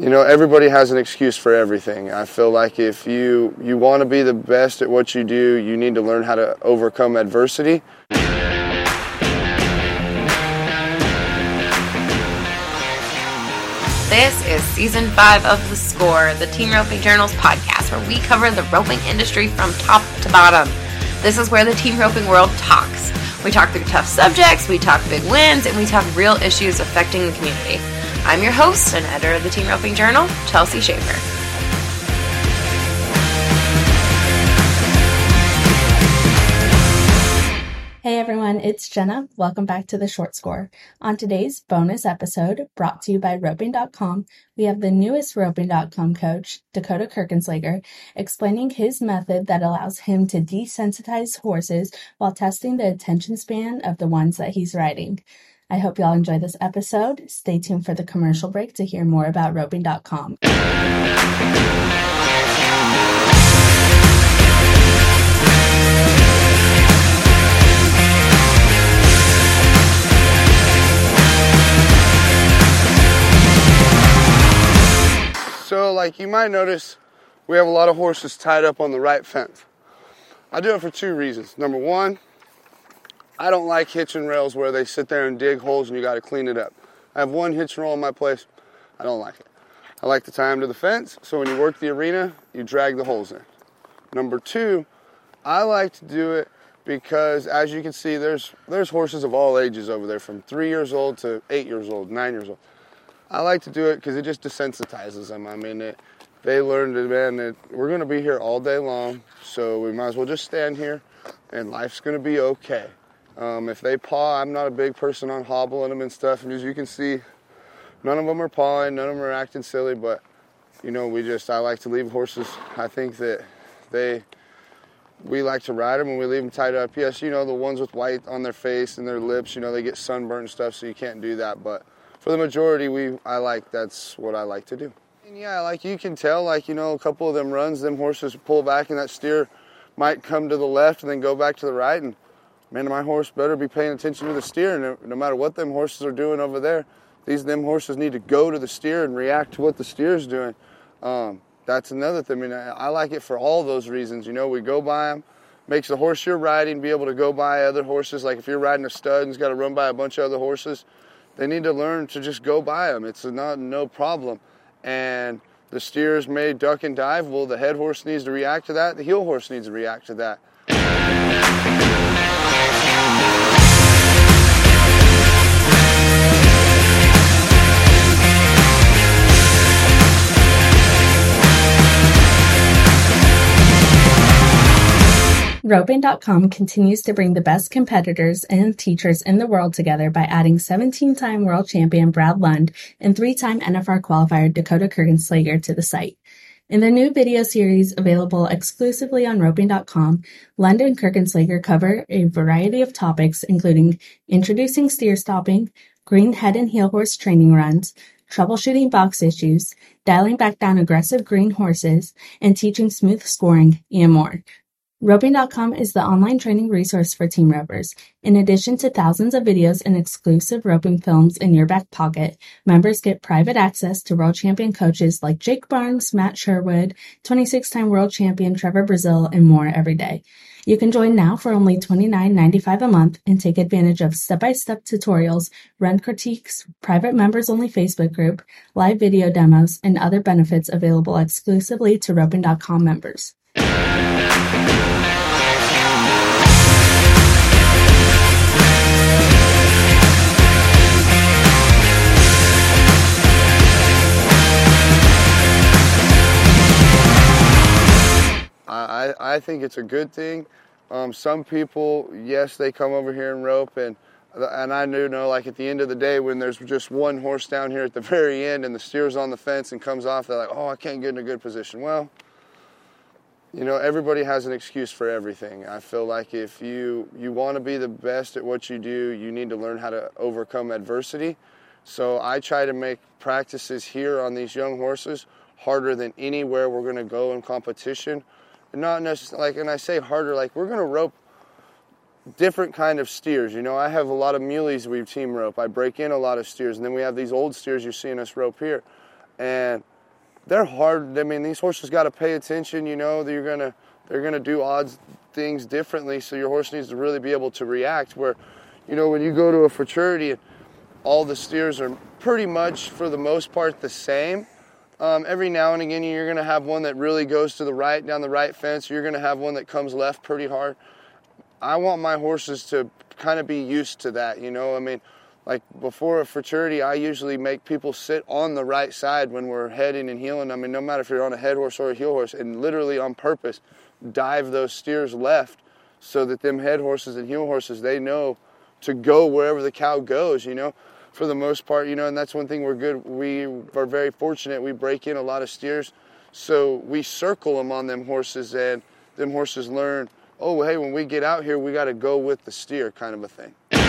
you know everybody has an excuse for everything i feel like if you you want to be the best at what you do you need to learn how to overcome adversity This is season five of The Score, the Team Roping Journals podcast, where we cover the roping industry from top to bottom. This is where the team roping world talks. We talk through tough subjects, we talk big wins, and we talk real issues affecting the community. I'm your host and editor of the Team Roping Journal, Chelsea Schaefer. Hey everyone, it's Jenna. Welcome back to the Short Score. On today's bonus episode, brought to you by Roping.com, we have the newest Roping.com coach, Dakota Kirchenschlager, explaining his method that allows him to desensitize horses while testing the attention span of the ones that he's riding. I hope y'all enjoy this episode. Stay tuned for the commercial break to hear more about Roping.com. So, like you might notice, we have a lot of horses tied up on the right fence. I do it for two reasons. Number one, I don't like hitching rails where they sit there and dig holes and you got to clean it up. I have one hitch rail in my place. I don't like it. I like to tie them to the fence, so when you work the arena, you drag the holes in. Number two, I like to do it because, as you can see, there's there's horses of all ages over there, from three years old to eight years old, nine years old. I like to do it because it just desensitizes them. I mean, it, they learn to, man, that we're going to be here all day long, so we might as well just stand here and life's going to be okay. Um, if they paw, I'm not a big person on hobbling them and stuff, and as you can see, none of them are pawing, none of them are acting silly, but, you know, we just, I like to leave horses. I think that they, we like to ride them and we leave them tied up. Yes, you know, the ones with white on their face and their lips, you know, they get sunburned and stuff, so you can't do that, but for the majority, we I like that's what I like to do. And yeah, like you can tell, like you know, a couple of them runs, them horses pull back, and that steer might come to the left and then go back to the right. And man, my horse better be paying attention to the steer. No, no matter what them horses are doing over there, these them horses need to go to the steer and react to what the steer is doing. Um, that's another thing. I mean, I, I like it for all those reasons. You know, we go by them makes the horse you're riding be able to go by other horses. Like if you're riding a stud and he's got to run by a bunch of other horses, they need to learn to just go by them. It's not no problem. And the steers may duck and dive. Well, the head horse needs to react to that. The heel horse needs to react to that. Roping.com continues to bring the best competitors and teachers in the world together by adding 17-time world champion Brad Lund and three-time NFR qualifier Dakota Kirchenschlager to the site. In the new video series available exclusively on roping.com, Lund and Kirchenschlager cover a variety of topics including introducing steer stopping, green head and heel horse training runs, troubleshooting box issues, dialing back down aggressive green horses, and teaching smooth scoring, and more. Roping.com is the online training resource for team ropers. In addition to thousands of videos and exclusive roping films in your back pocket, members get private access to world champion coaches like Jake Barnes, Matt Sherwood, 26-time world champion Trevor Brazile, and more every day. You can join now for only $29.95 a month and take advantage of step-by-step tutorials, run critiques, private members-only Facebook group, live video demos, and other benefits available exclusively to Roping.com members. I, I think it's a good thing. Um, some people, yes, they come over here and rope, and and I do know, like at the end of the day, when there's just one horse down here at the very end, and the steer's on the fence and comes off, they're like, "Oh, I can't get in a good position." Well, you know, everybody has an excuse for everything. I feel like if you you want to be the best at what you do, you need to learn how to overcome adversity. So I try to make practices here on these young horses harder than anywhere we're going to go in competition not necessarily like, and I say harder, like we're gonna rope different kind of steers. You know, I have a lot of muleys we team rope. I break in a lot of steers, and then we have these old steers you're seeing us rope here. and they're hard. I mean, these horses got to pay attention. You know, they're gonna they're gonna do odd things differently. So your horse needs to really be able to react. Where, you know, when you go to a futurity, all the steers are pretty much for the most part the same. Um, every now and again, you're to have one that really goes to the right down the right fence. You're to have one that comes left pretty hard. I want my horses to kind of be used to that. You know, I mean, like before a futurity, I usually make people sit on the right side when we're heading and heeling. I mean, no matter if you're on a head horse or a heel horse, and literally on purpose, dive those steers left so that them head horses and heel horses they know to go wherever the cow goes. You know for the most part, you know, and that's one thing we're good. We are very fortunate. We break in a lot of steers, so we circle them on them horses, and them horses learn. Oh, hey, when we get out here, we got to go with the steer, kind of a thing.